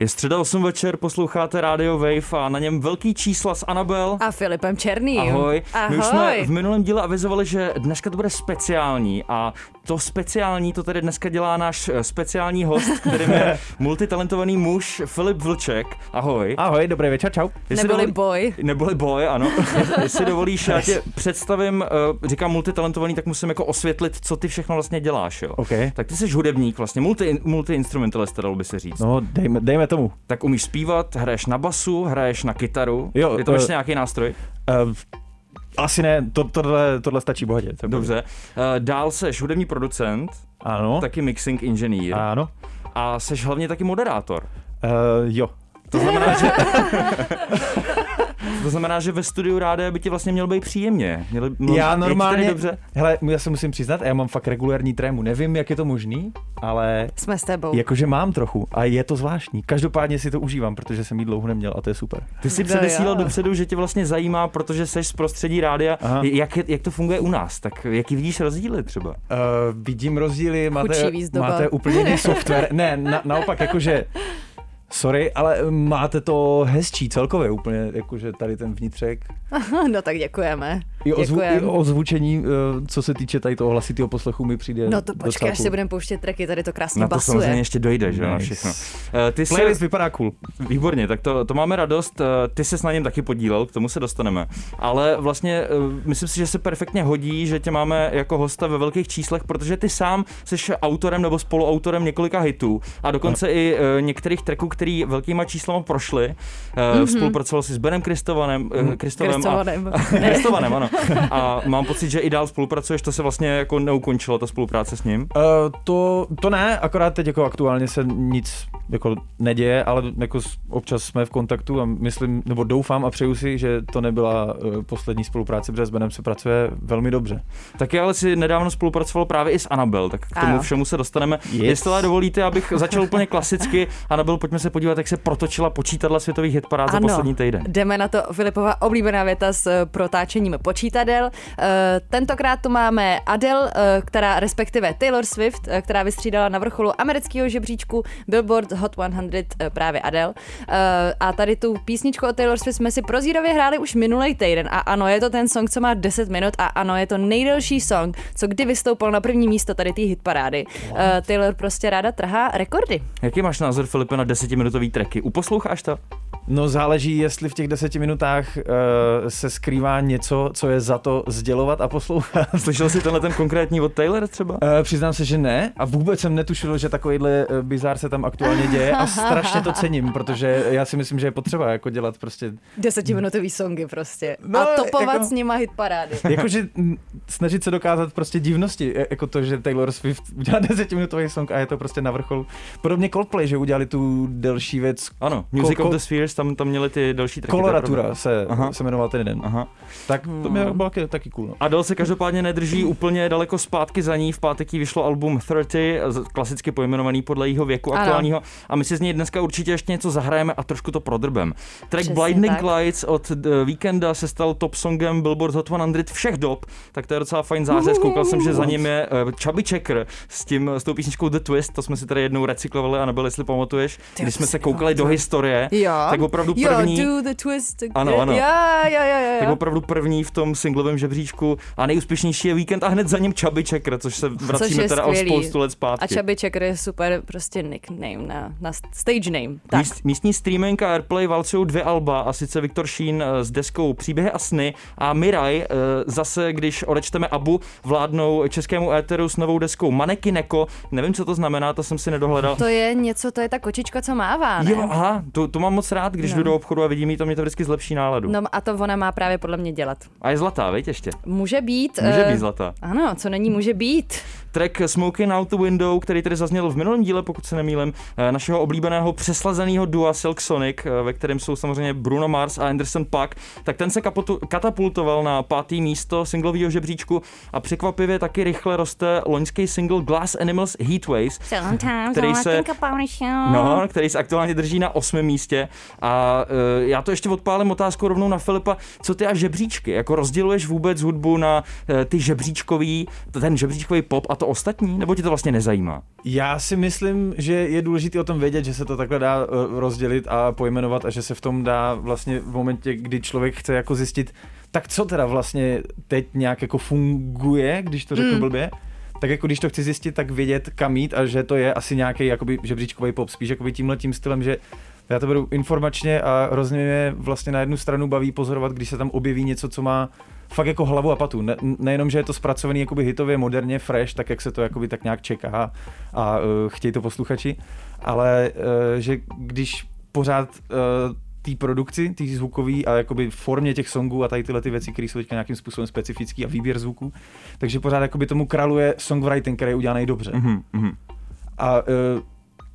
Je středa 8 večer, posloucháte Radio Wave a na něm velký čísla s Anabel. A Filipem Černým. Ahoj. Ahoj. My už jsme v minulém díle avizovali, že dneska to bude speciální a to speciální to tedy dneska dělá náš eh, speciální host, kterým je multitalentovaný muž Filip Vlček. Ahoj. Ahoj, dobrý večer, čau. Jestli Neboli dovolí- boj. Neboli boj, ano. Jestli dovolíš, já tě představím, eh, říkám multitalentovaný, tak musím jako osvětlit, co ty všechno vlastně děláš, jo. OK. Tak ty jsi hudebník, vlastně multi, multi-instrumentalista, dalo by se říct. No, dejme, dejme tomu. Tak umíš zpívat, hraješ na basu, hraješ na kytaru. Jo, je to eh, ještě nějaký nástroj? Uh, asi ne, to, tohle, tohle stačí bohatě. Dobře. Eh, Dál seš hudební producent, Ano, taky mixing inženýr ano. a seš hlavně taky moderátor. Uh, jo. To znamená, že... to znamená, že ve studiu ráda by ti vlastně mělo být příjemně. Měl, měl, Já normálně, dobře? hele, já se musím přiznat, já mám fakt regulární trému, nevím, jak je to možný, ale Jsme s tebou. jakože mám trochu a je to zvláštní. Každopádně si to užívám, protože jsem jí dlouho neměl a to je super. Ty si předesílal dopředu, že tě vlastně zajímá, protože seš z prostředí rádia. Aha. Jak, je- jak to funguje u nás? Tak jaký vidíš rozdíly třeba? Uh, vidím rozdíly, máte, máte úplně jiný software. Ne, na, naopak, jakože Sorry, ale máte to hezčí celkově úplně, jakože tady ten vnitřek. no tak děkujeme. I, ozvu, i Děkujem. ozvučení, eh, co se týče tady toho hlasitého poslechu, mi přijde No to počkej, docela až si budeme pouštět tracky, tady to krásně Na to basuje. samozřejmě ještě dojde, že jo, Nice. všechno. Eh, Ty jsi, Playlist vypadá cool. Výborně, tak to, to máme radost. Eh, Ty se na něm taky podílel, k tomu se dostaneme. Ale vlastně myslím si, že se perfektně hodí, že tě máme jako hosta ve velkých číslech, protože ty sám jsi autorem nebo spoluautorem několika hitů a dokonce i eh, některých tracků, který velkýma číslama prošly. Mm-hmm. Spolupracoval si s Benem Kristovanem, eh, Kristovem a, Kristovanem. Kristovanem, ano. A mám pocit, že i dál spolupracuješ, to se vlastně jako neukončilo, ta spolupráce s ním. Uh, to, to ne, akorát teď jako aktuálně se nic jako neděje, ale jako občas jsme v kontaktu a myslím, nebo doufám a přeju si, že to nebyla uh, poslední spolupráce, protože s Benem se pracuje velmi dobře. Taky ale si nedávno spolupracoval právě i s Anabel, tak k tomu Ano. všemu se dostaneme. Yes. Jestli ale dovolíte, abych začal úplně klasicky. Anabel, pojďme se podívat, jak se protočila počítadla světových hitparád za Ano. poslední týden. Jdeme na to Filipova oblíbená věta s eh, protáčením počítadel. Eh, Tentokrát tu máme Adele, eh, která respektive Taylor Swift, která vystřídala na vrcholu amerického žebříčku Billboard Hot 100 eh, právě Adele. A tady tu písničku od Taylor Swift jsme si prozírově hráli už minulý týden a ano, je to ten song, co má 10 minut a ano, je to nejdelší song, co kdy vystoupil na první místo tady té hitparády. Taylor prostě ráda trhá rekordy. Jaký máš názor, Filipe, na desetiminutový tracky? Uposloucháš to? No záleží, jestli v těch deseti minutách uh, se skrývá něco, co je za to sdělovat a poslouchat. Slyšel jsi tenhle ten konkrétní od Taylor třeba? Uh, přiznám se, že ne a vůbec jsem netušil, že takovýhle uh, bizár se tam aktuálně děje a strašně to cením, protože já si myslím, že je potřeba jako dělat prostě Desetiminutový songy prostě. No, a topovat jako- s nima hitparády. Jakože mm, snažit se dokázat prostě divnosti, e- jako to, že Taylor Swift udělá desetiminutový song a je to prostě na vrchol. Podobně Coldplay, že udělali tu delší věc. Ano, Music Ko- of the Spheres, tam, tam měli ty další tracky. Koloratura se, Aha. se jmenoval ten jeden. Aha. Tak to mě bylo taky, taky cool. No. Adele se každopádně nedrží úplně daleko zpátky za ní. V pátek jí vyšlo album 30, z- klasicky pojmenovaný podle jejího věku Ano. aktuálního. A my si z něj dneska určitě ještě něco zahrajeme a trošku to prodrbem. Track Přesně Blinding tak. Lights od Weekenda se stal top songem Billboard Hot 100 všech dob, tak to je docela fajn zářez. Koukal jsem, že za ním je eh, Chubby Checker s, tím, s tou písničkou The Twist, to jsme si tady jednou recyklovali a nebyli, jestli pamatuješ, Ty, když jsme se koukali do historie, Jo. tak opravdu Jo, první... do the twist. Ano, ano. Jo, jo, jo, jo. Tak opravdu první v tom singlovém žebříčku a nejúspěšnější je víkend a hned za ním Chubby Checker, což se vracíme je teda o skvělý. spoustu let A zpátky. Chubby Checker je super prostě nickname na, na stage name. Tak. Míst, místní streaming a Airplay valcují dvě alba, a sice Viktor Sheen eh, s deskou Příběhy a sny a Mirai eh, zase, když odečteme Abu, vládnou českému éteru s novou deskou Manekineko. Nevím, co to znamená, to jsem si nedohledal. To je něco, to je ta kočička, co mává, ne? Jo, aha, to, to mám moc rád. když No. jdu do obchodu a vidím jí, to mě to vždycky zlepší náladu. No a to ona má právě podle mě dělat. A je zlatá, veď ještě. Může být. Může eh, být zlatá. Ano, co není, může být. Track Smoking Out the Window, který tady zazněl v minulém díle, pokud se nemýlím, eh, našeho oblíbeného přeslazeného dua Silk Sonic, eh, ve kterém jsou samozřejmě Bruno Mars a Anderson Paak, tak ten se kapotu- katapultoval na pátý místo singlového žebříčku a překvapivě taky rychle roste loňský single Glass Animals Heatwaves, který se, no, který se aktuálně drží na osmém místě. A uh, já to ještě odpálím otázku rovnou na Filipa, co ty a žebříčky? Jako rozděluješ vůbec hudbu na uh, ty žebříčkový, ten žebříčkový pop a to ostatní? Nebo ti to vlastně nezajímá? Já si myslím, že je důležité o tom vědět, že se to takhle dá uh, rozdělit a pojmenovat a že se v tom dá vlastně v momentě, kdy člověk chce jako zjistit, tak co teda vlastně teď nějak jako funguje, když to řeknu Mm. blbě, tak jako když to chci zjistit, tak vědět kam jít a že to je asi nějaký jakoby žebříčkový pop, spíš jakoby tímhle tím stylem, že já to beru informačně a hrozně mě vlastně na jednu stranu baví pozorovat, když se tam objeví něco, co má fakt jako hlavu a patu. Ne, nejenom, že je to zpracovaný jakoby hitově, moderně, fresh, tak jak se to jakoby tak nějak čeká a uh, chtějí to posluchači, ale uh, že když pořád uh, té produkci, té zvukové a jakoby formě těch songů a tady tyhle ty věci, které jsou teďka nějakým způsobem specifický a výběr zvuků, takže pořád jakoby tomu králuje songwriting, který je udělaný dobře. Mhm, mhm. A uh,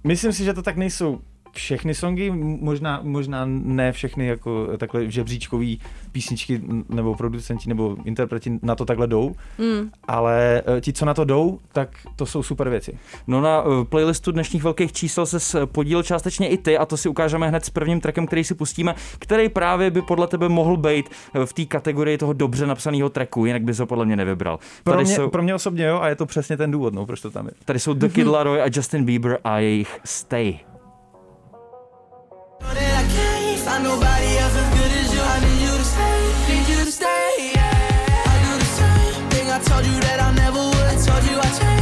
myslím si, že to tak nejsou všechny songy, možná, možná ne všechny jako takhle žebříčkový písničky nebo producenti nebo interpreti na to takhle jdou, Mm. ale eh, ti, co na to jdou, tak to jsou super věci. No na eh, playlistu dnešních velkých čísel se podíl částečně i ty a to si ukážeme hned s prvním trackem, který si pustíme, který právě by podle tebe mohl být v té kategorii toho dobře napsaného tracku, jinak bys ho podle mě nevybral. Pro Tady mě, jsou, pro mě osobně jo, a je to přesně ten důvod, no, proč to tam je. tady jsou The Kid Laroi a Justin Bieber a jejich Stay. Nobody else good as you. I need you to stay, need you to stay. Yeah. I do the same thing I told you that I never would. I told you I changed,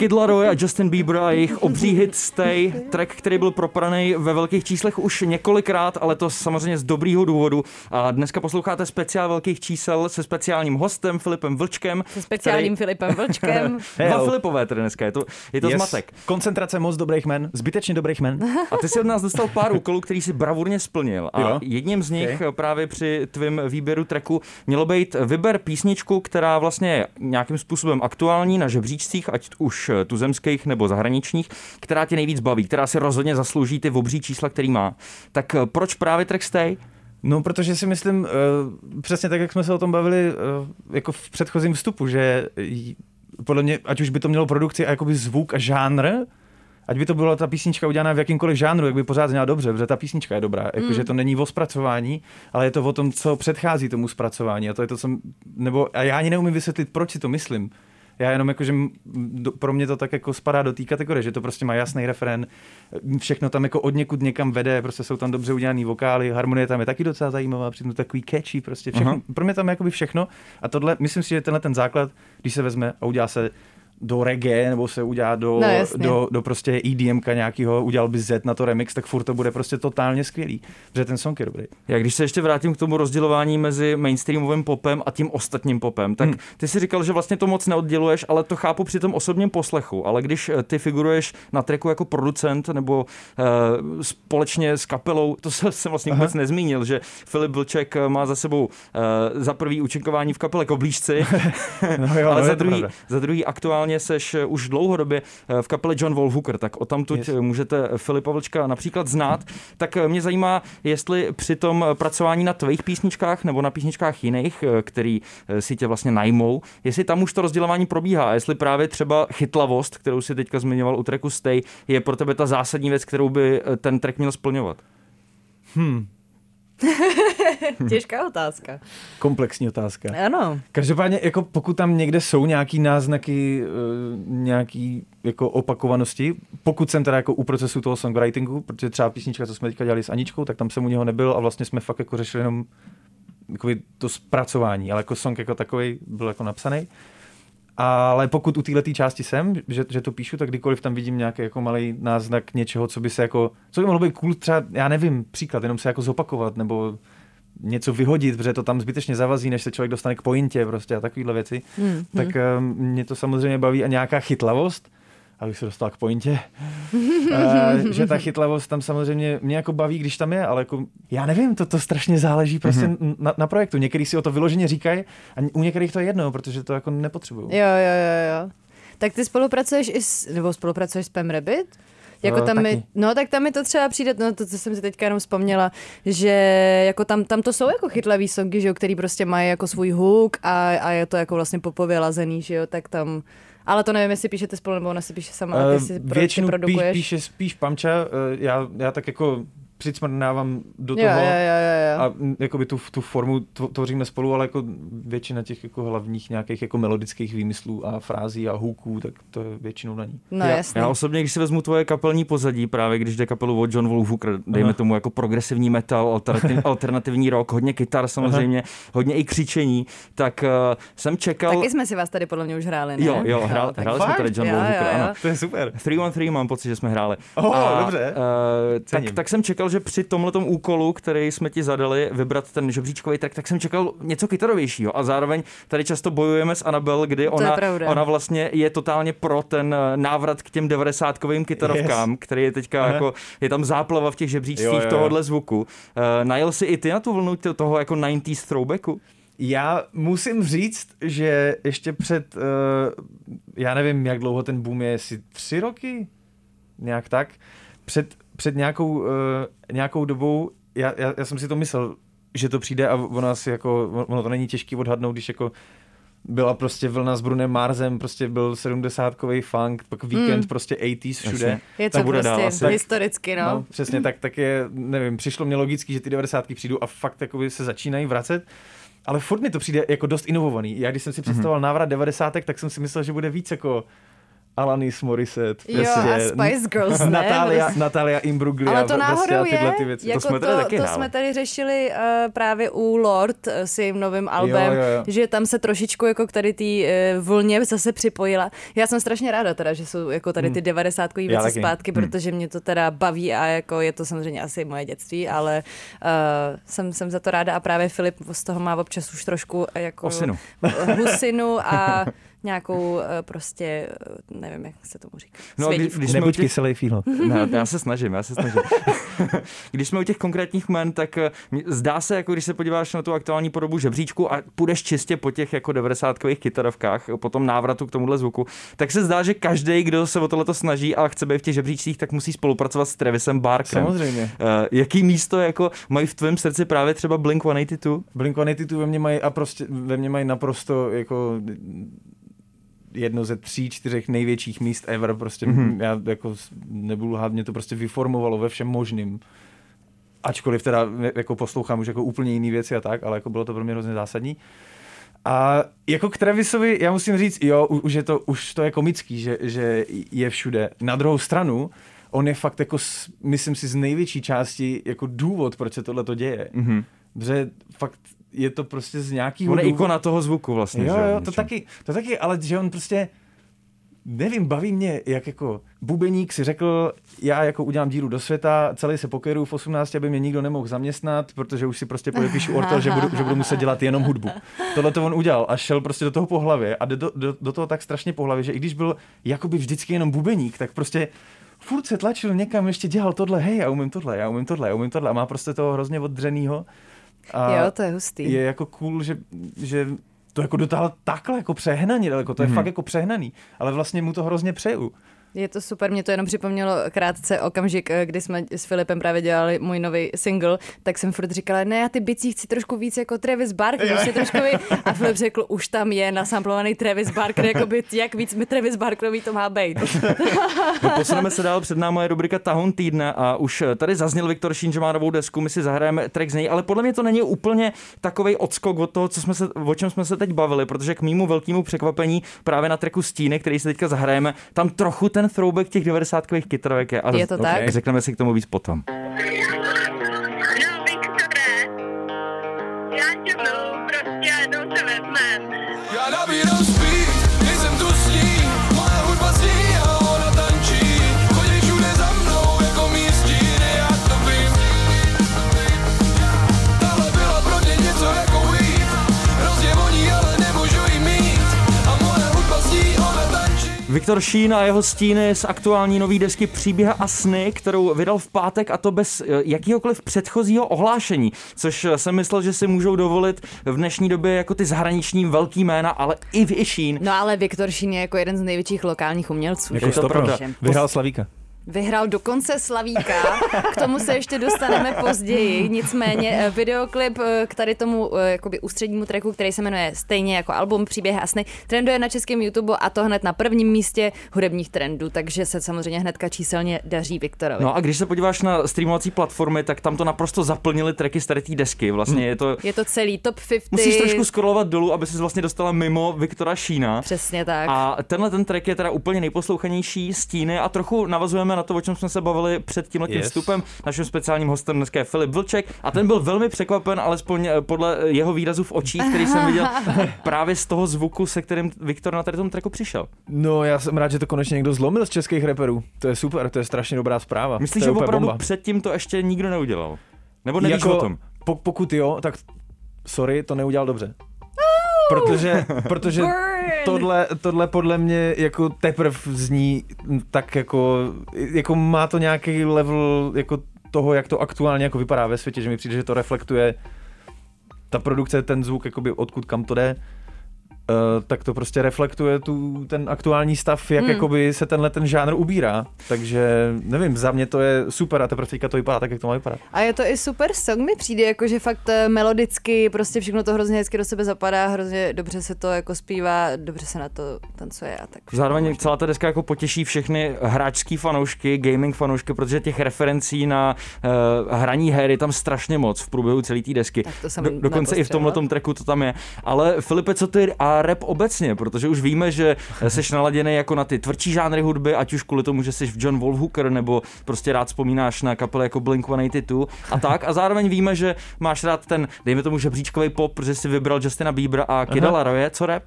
Kid Laroi a Justin Bieber a jejich obří hit Stay, track, který byl propraný ve velkých číslech už několikrát, ale to samozřejmě z dobrýho důvodu. A dneska posloucháte speciál velkých čísel se speciálním hostem Filipem Vlčkem. Se speciálním Filipem Vlčkem. Který... Dva. Filipové tady dneska, je to, je to Yes. zmatek. Koncentrace moc dobrých men, zbytečně dobrých men. A ty si od nás dostal pár úkolů, který si bravurně splnil. A Jo. jedním z nich Okay. právě při tvém výběru tracku mělo být vyber písničku, která vlastně je nějakým způsobem aktuální na žebříčcích, ať už tuzemských nebo zahraničních, která tě nejvíc baví, která si rozhodně zaslouží ty obří čísla, který má. Tak eh, proč právě track Stay? No, protože si myslím, uh, přesně tak, jak jsme se o tom bavili uh, jako v předchozím vstupu, že podle mě, ať už by to mělo produkci a jakoby zvuk a žánr, ať by to byla ta písnička udělaná v jakýmkoliv žánru, jak by pořád zněla dobře, protože ta písnička je dobrá. Jako, že to není o zpracování, ale je to o tom, co předchází tomu zpracování. A to je to, co, nebo, a já ani neumím vysvětlit, proč si to myslím. Já jenom jako, že m- do, pro mě to tak jako spadá do té kategorie, že to prostě má jasný referen, všechno tam jako od někud někam vede, prostě jsou tam dobře udělané vokály, harmonie tam je taky docela zajímavá, přitom takový catchy, prostě všechno, Aha. pro mě tam je jakoby všechno a tohle, myslím si, že tenhle ten základ, když se vezme a udělá se do reggae, nebo se udělá do, No, jasně. do, do prostě EDMka nějakého, udělal by Z na to remix, tak furt to bude prostě totálně skvělý, protože ten song je dobrý. Já když se ještě vrátím k tomu rozdělování mezi mainstreamovým popem a tím ostatním popem, tak Hmm. ty si říkal, že vlastně to moc neodděluješ, ale to chápu při tom osobním poslechu. Ale když eh, ty figuruješ na tracku jako producent nebo uh, společně s kapelou, to se- jsem vlastně vůbec nezmínil, že Filip Vlček eh, má za sebou uh, za prvý účinkování v kapele Koblížci, No jo, ale no, za druhý, za druhý aktuálně seš eh, už dlouhodobě eh, v kapele John Wolfhooker, tak o tamtud Yes. yes. můžete Filipa Vlčka například znát. Tak eh, mě zajímá, jestli při tom eh, pracování na tvých písničkách nebo na písničkách jiných, eh, který eh, si tě vlastně najmou, jestli tam už to rozdělování probíhá a jestli právě třeba chytlavost, kterou si teďka zmiňoval u tracku Stay, je pro tebe ta zásadní věc, kterou by eh, ten track měl splňovat. Těžká otázka. Komplexní otázka. Ano. Každopádně, jako pokud tam někde jsou nějaký náznaky, uh, nějaký jako opakovanosti, pokud jsem teda jako u procesu toho songwritingu, protože třeba písnička, co jsme teďka dělali s Aničkou, tak tam jsem u něho nebyl a vlastně jsme fakt jako řešili jenom jakoby to zpracování, ale jako song jako takový byl jako napsaný. Ale pokud u této části jsem, že, že, to píšu, tak kdykoliv tam vidím nějaký jako malý náznak něčeho, co by se jako, co by mohlo být cool, třeba, já nevím, příklad, jenom se jako zopakovat, nebo něco vyhodit, protože to tam zbytečně zavazí, než se člověk dostane k pointě prostě a takovéhle věci, hmm, tak um, mě to samozřejmě baví a nějaká chytlavost, abych se dostal k pointě, uh, že ta chytlavost tam samozřejmě mě jako baví, když tam je, ale jako, já nevím, to, to strašně záleží prostě mm-hmm. na, na, projektu. Některý si o to vyloženě říkají a u některých to je jedno, protože to jako nepotřebují. Jo, jo, jo, jo. Tak ty spolupracuješ i s, nebo spolupracuješ s Pem Rabbit? Jako No, tam mi, no tak tam mi to třeba přijde, no to, co jsem si teďka jenom vzpomněla, že jako tam, tam to jsou jako chytlavý songy, že jo, který prostě mají jako svůj hook a, a je to jako vlastně popově lazený, že jo, tak tam, ale to nevím, jestli píšete spolu nebo ona si píše sama, ty Eh, si pro, Většinu ty píš, produkuješ. píše spíš Pamča, eh, já, já tak jako přicmrnávám do toho jo, jo, jo, jo. a jakoby tu, tu formu tvo- tvoříme spolu, ale jako většina těch jako hlavních nějakých jako melodických výmyslů a frází a huků, tak to je většinou na ní. No já, jasně. já osobně, když si vezmu tvoje kapelní pozadí, právě když jde kapelu od John Wolfhooker, dejme Aha. tomu jako progresivní metal, alternativ, alternativní rock, hodně kytar samozřejmě, hodně i křičení, tak uh, jsem čekal... Taky jsme si vás tady podle mě už hráli, ne? Jo, jo, hrál, tak hráli jsme tady John Jo, Wolfhooker, jo, jo. ano. To je super. 313 mám pocit, že jsme hráli. Oh, dobře. Uh, tak, tak jsem čekal, že při tomhletom úkolu, který jsme ti zadali, vybrat ten žebříčkový track, tak jsem čekal něco kytarovějšího. A zároveň tady často bojujeme s Anabel, kdy ona, ona vlastně je totálně pro ten eh, návrat k těm 90kovým kytarovkám, yes. který je teďka Aha. jako, je tam záplava v těch žebříčcích Jo, jo, jo. tohohle zvuku. Uh, najel si i ty na tu vlnu toho jako 90s throwbacku? Já musím říct, že ještě před, uh, já nevím, jak dlouho ten boom je, jestli tři roky, nějak tak, před, před nějakou, uh, nějakou dobou, já, já, já jsem si to myslel, že to přijde a ono asi jako, ono to není těžký odhadnout, když jako byla prostě vlna s Brunem Marsem, prostě byl 70-kový funk, pak víkend Mm. prostě 80s všude. Jasně. Je Tak to bude prostě dál asi. historicky, no. No, přesně, tak, tak je, nevím, přišlo mě logicky, že ty 90 přijdou a fakt jakoby se začínají vracet. Ale furt mi to přijde jako dost inovovaný. Já když jsem si představoval návrat 90, tak jsem si myslel, že bude víc jako Alanis Morissette. Jo, a Spice Girls, ne? Natalia, Prostě. Natalia Imbruglia. Ale to prostě náhodou tyhle je, ty věci. jako To jsme tady taky to jsme tady řešili uh, právě u Lord uh, s jejím novým albem, Jo, jo, jo. že tam se trošičku jako k tady té uh, vlně zase připojila. Já jsem strašně ráda teda, že jsou jako tady ty 90 Já věci taky. zpátky, protože mě to teda baví a jako je to samozřejmě asi moje dětství, ale uh, jsem, jsem za to ráda a právě Filip z toho má občas už trošku eh, jako Osinu. husinu a nějakou uh, prostě, uh, nevím, jak se tomu říká. No když, když Nebuď těch, kyselý fíl. Ne, já se snažím, já se snažím. když jsme u těch konkrétních jmen, tak eh, zdá se, jako když se podíváš na tu aktuální podobu žebříčku a půjdeš čistě po těch jako 90kových kytarovkách, po tom návratu k tomuhle zvuku, tak se zdá, že každý, kdo se o tohleto snaží a chce být v těch žebříčcích, tak musí spolupracovat s Travisem Barkerem. Samozřejmě. Eh, jaký místo jako mají v tvém srdci právě třeba Blink 182? Blink-182 ve mně mají a prostě ve mně mají naprosto jako jedno ze tří, čtyřech největších míst ever. Prostě Mhm. mm-hmm. já jako nebudu lhát, mě to prostě vyformovalo ve všem možným. Ačkoliv teda jako poslouchám už jako úplně jiný věci a tak, ale jako bylo to pro mě hrozně zásadní. A jako k Travisovi, já musím říct, jo, už je to, už to je komický, že, že je všude. Na druhou stranu, on je fakt jako, myslím si, z největší části jako důvod, proč se tohle to děje. Mhm. Protože fakt je to prostě z nějakého On je ikona toho zvuku vlastně. Jo, že jo, to taky, to taky, ale že on prostě, nevím, baví mě, jak jako bubeník si řekl, já jako udělám díru do světa, celý se pokeru v 18, aby mě nikdo nemohl zaměstnat, protože už si prostě podepíšu ortel, že budu, že budu muset dělat jenom hudbu. Tohle to on udělal a šel prostě do toho po hlavě a do, do, do toho tak strašně po hlavě, že i když byl jakoby vždycky jenom bubeník, tak prostě furt se tlačil někam, ještě dělal tohle, hej, já umím tohle, já umím tohle, já umím tohle a má prostě toho hrozně oddřenýho. A Jo, to je hustý. je jako cool, že, že to jako dotáhl takhle jako přehnaně daleko, to je mm-hmm. fakt jako přehnaný, ale vlastně mu to hrozně přeju. Je to super, mě to jenom připomnělo krátce okamžik, eh, kdy jsme s Filipem právě dělali můj nový single, tak jsem furt říkala, ne, já ty bicí chci trošku víc jako Travis Barker, si trošku ví. A Filip řekl, už tam je nasamplovaný Travis Barker, jako by, jak víc mi Travis Barkerový to má být. No, posuneme se dál, před námi je rubrika Tahon týdne a už tady zazněl Viktor Šín, že má novou desku, my si zahrajeme track z něj, ale podle mě to není úplně takový odskok od toho, co jsme se, o čem jsme se teď bavili, protože k mýmu velkému překvapení právě na tracku Stíny, který si teďka zahrajeme, tam trochu ten throwback těch 90kových kytarovek je. A Je to tak? Řekneme si k tomu víc potom. Viktor Šín a jeho stíny z aktuální nový desky Příběha a sny, kterou vydal v pátek a to bez eh, jakýhokoliv předchozího ohlášení, což eh, jsem myslel, že si můžou dovolit v dnešní době jako ty zahraniční velký jména, ale i v Šín. No ale Viktor Šín je jako jeden z největších lokálních umělců. Jako že? to pravda. Vyhrál Slavíka. Vyhrál dokonce Slavíka, k tomu se ještě dostaneme později. Nicméně eh, videoklip eh, k tady tomu eh, jakoby ústřednímu tracku, který se jmenuje stejně jako album Příběh a sny, trenduje na českém YouTube a to hned na prvním místě hudebních trendů, takže se samozřejmě hnedka číselně daří Viktorovi. No a když se podíváš na streamovací platformy, tak tam to naprosto zaplnili tracky z tady té desky. Vlastně je to... Je to celý top 50. Musíš trošku scrollovat dolů, aby se vlastně dostala mimo Viktora Šína. Přesně tak. A tenhle ten track je teda úplně nejposlouchanější stíny a trochu navazujeme na to, o čem jsme se bavili před tímhle tím Yes. vstupem. Naším speciálním hostem dneska je Filip Vlček a ten byl velmi překvapen, alespoň eh, podle jeho výrazu v očích, který jsem viděl právě z toho zvuku, se kterým Viktor na tady tom tracku přišel. No, já jsem rád, že to konečně někdo zlomil z českých reperů. To je super, to je strašně dobrá zpráva. Myslíš, to že opravdu bomba. předtím to ještě nikdo neudělal? Nebo nevíš jako, o tom? Po, pokud jo, tak sorry, to neudělal dobře. Protože, protože tohle, tohle podle mě jako teprv zní tak jako, jako má to nějaký level jako toho, jak to aktuálně jako vypadá ve světě, že mi přijde, že to reflektuje ta produkce, ten zvuk, jakoby odkud kam to jde, tak to prostě reflektuje tu, ten aktuální stav, jak Hmm. hmm. jakoby se tenhle ten žánr ubírá. Takže nevím, za mě to je super a teprve teďka to vypadá tak, jak to má vypadat. A je to i super song, mi přijde, jako že fakt eh, melodicky, prostě všechno to hrozně hezky do sebe zapadá, hrozně dobře se to jako zpívá, dobře se na to tancuje a tak. Zároveň celá ta deska jako potěší všechny hráčský fanoušky, gaming fanoušky, protože těch referencí na uh, hraní her je tam strašně moc v průběhu celé té desky. Tak to jsem Do, dokonce i v tomhle tracku to tam je. Ale Filipe, co ty a rap obecně? Protože už víme, že jsi naladěný jako na ty tvrdší žánry hudby, ať už kvůli tomu, že jsi v John Wolfhooker, nebo prostě rád vzpomínáš na kapely jako Blink-182 a tak. A zároveň víme, že máš rád ten, dejme tomu, žebříčkový pop, protože jsi vybral Justina Biebera a Kida. Laroje. Co rap?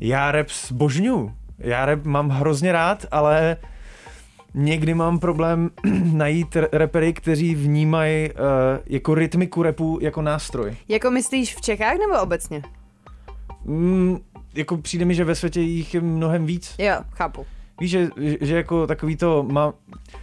Já rap zbožňuju. Já rap mám hrozně rád, ale někdy mám problém najít repery, kteří vnímají uh, jako rytmiku repu jako nástroj. Jako myslíš v Čechách nebo obecně? Mm, jako přijde mi, že ve světě jich je mnohem víc. Jo, chápu. Víš, že, že jako takový to má...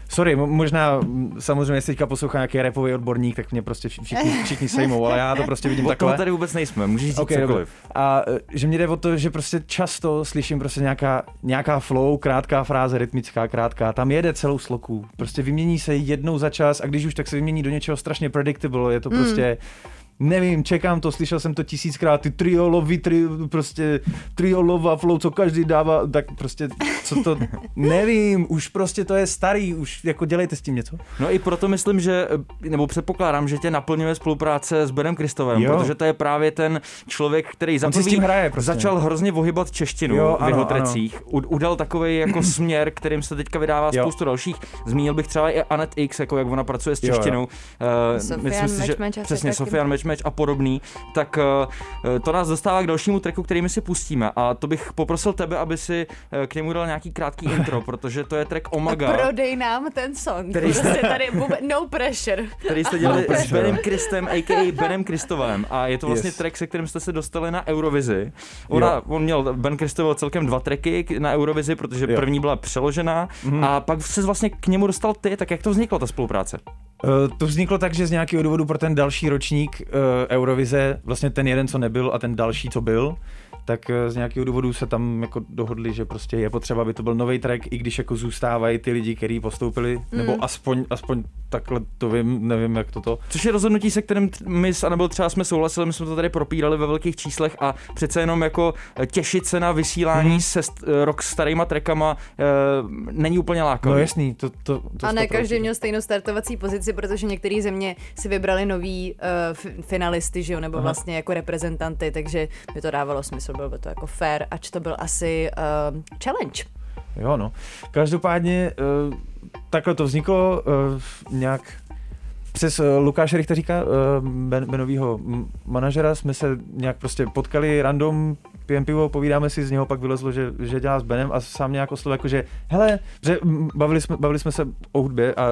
Sorry, mo- možná mm, samozřejmě, jestli teďka poslouchá nějaký repový odborník, tak mě prostě vši- všichni, všichni sejmou, ale já to prostě vidím O toho takhle. tady vůbec nejsme, můžeš říct Ok, dobře. cokoliv. A e, že mě jde o to, že prostě často slyším prostě nějaká, nějaká flow, krátká fráze, rytmická, krátká, tam jede celou sloku. Prostě vymění se jednou za čas a když už, tak se vymění do něčeho strašně predictable, je to prostě... Nevím, čekám to, slyšel jsem to tisíckrát, ty triolový, tri, prostě triolová flow, co každý dává, tak prostě, co to, nevím, už prostě to je starý, už jako dělejte s tím něco. No i proto myslím, že, nebo předpokládám, že tě naplňuje spolupráce s Benem Kristovem, Jo. protože to je právě ten člověk, který za prvý tím hraje prostě. začal hrozně vohybat češtinu Jo, v jeho ano, ano. trecích. U- Udal takový jako směr, kterým se teďka vydává Jo. spoustu dalších. Zmínil bych třeba i Anet X, jako jak ona pracuje s Jo, jo. češtinou. Eh, Sofian myslím si, že přesně. Sofian Matchmatch a podobný. Tak eh, to nás dostává k dalšímu tracku, který my si pustíme. A to bych poprosil tebe, aby si eh, k němu dal nějaký krátký intro, protože to je track Omaga. Prodej nám ten song. Který jste- Prostě tady vůbec, no pressure. který jste dělali No, s. Benem Kristem, a.k.a. Benem Kristovem. A je to vlastně Yes. track, se kterým jste se dostali na Eurovizi. Ona, Jo. on měl, Ben Kristovo celkem dva tracky na Eurovizi, protože Jo. první byla přeložená Mhm. a pak se vlastně k němu dostal ty, tak jak to vzniklo, ta spolupráce? Uh, to vzniklo tak, že z nějakého důvodu pro ten další ročník uh, Eurovize, vlastně ten jeden, co nebyl a ten další, co byl, tak uh, z nějakého důvodu se tam jako dohodli, že prostě je potřeba, aby to byl nový track, i když jako zůstávají ty lidi, kteří postoupili, mm. nebo aspoň, aspoň takhle to vím, nevím, jak to to. Což je rozhodnutí, se kterým my s Anabel třeba jsme souhlasili, my jsme to tady propírali ve velkých číslech a přece jenom jako eh, těšit se na vysílání Mhm. se st- eh, rok starýma trackama eh, není úplně lákavý. No jasný, to, to, to A ne 100%. každý měl stejnou startovací pozici, protože některé země si vybrali nový uh, f- finalisty, že jo, nebo Aha. vlastně jako reprezentanty, takže by to dávalo smysl, bylo by to jako fair, ač to byl asi uh, challenge. Jo, no. Každopádně uh, takhle to vzniklo uh, nějak přes uh, Lukáše Richteříka, uh, ben, Benovýho manažera, jsme se nějak prostě potkali random, pijeme pivo, povídáme si, z něho pak vylezlo, že, že dělá s Benem a sám nějak oslovil jako, že hele, že bavili jsme, bavili jsme se o hudbě a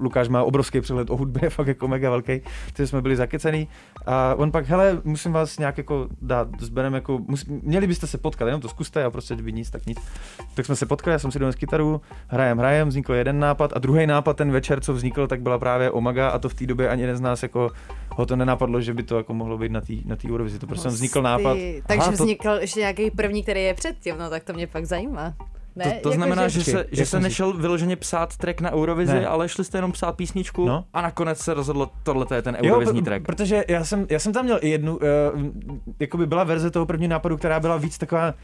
Lukáš má obrovský přehled o hudbě, je fakt jako mega velký, takže jsme byli zakecený. A on pak, hele, musím vás nějak jako dát s Benem, jako, mus, měli byste se potkat, jenom to zkuste a prostě kdyby nic, tak nic. Tak jsme se potkali, já jsem si donesl kytaru, hrajem, hrajem, vznikl jeden nápad a druhý nápad ten večer, co vznikl, tak byla právě Omaga a to v té době ani jeden z nás jako ho to nenapadlo, že by to jako mohlo být na té na tý Eurovizi. To prostě vznikl nápad. Takže Aha, to- vznikl ještě nějaký první, který je předtím, no tak to mě fakt zajímá. Ne, To, to jako, znamená, že, Počkej, se, že jak se nešel vyloženě psát track na Eurovizi, Ne. ale šli jste jenom psát písničku No. a nakonec se rozhodlo, tohle je ten Jo, Eurovizní pr- track. protože já jsem, já jsem tam měl i jednu, uh, jakoby byla verze toho prvního nápadu, která byla víc taková,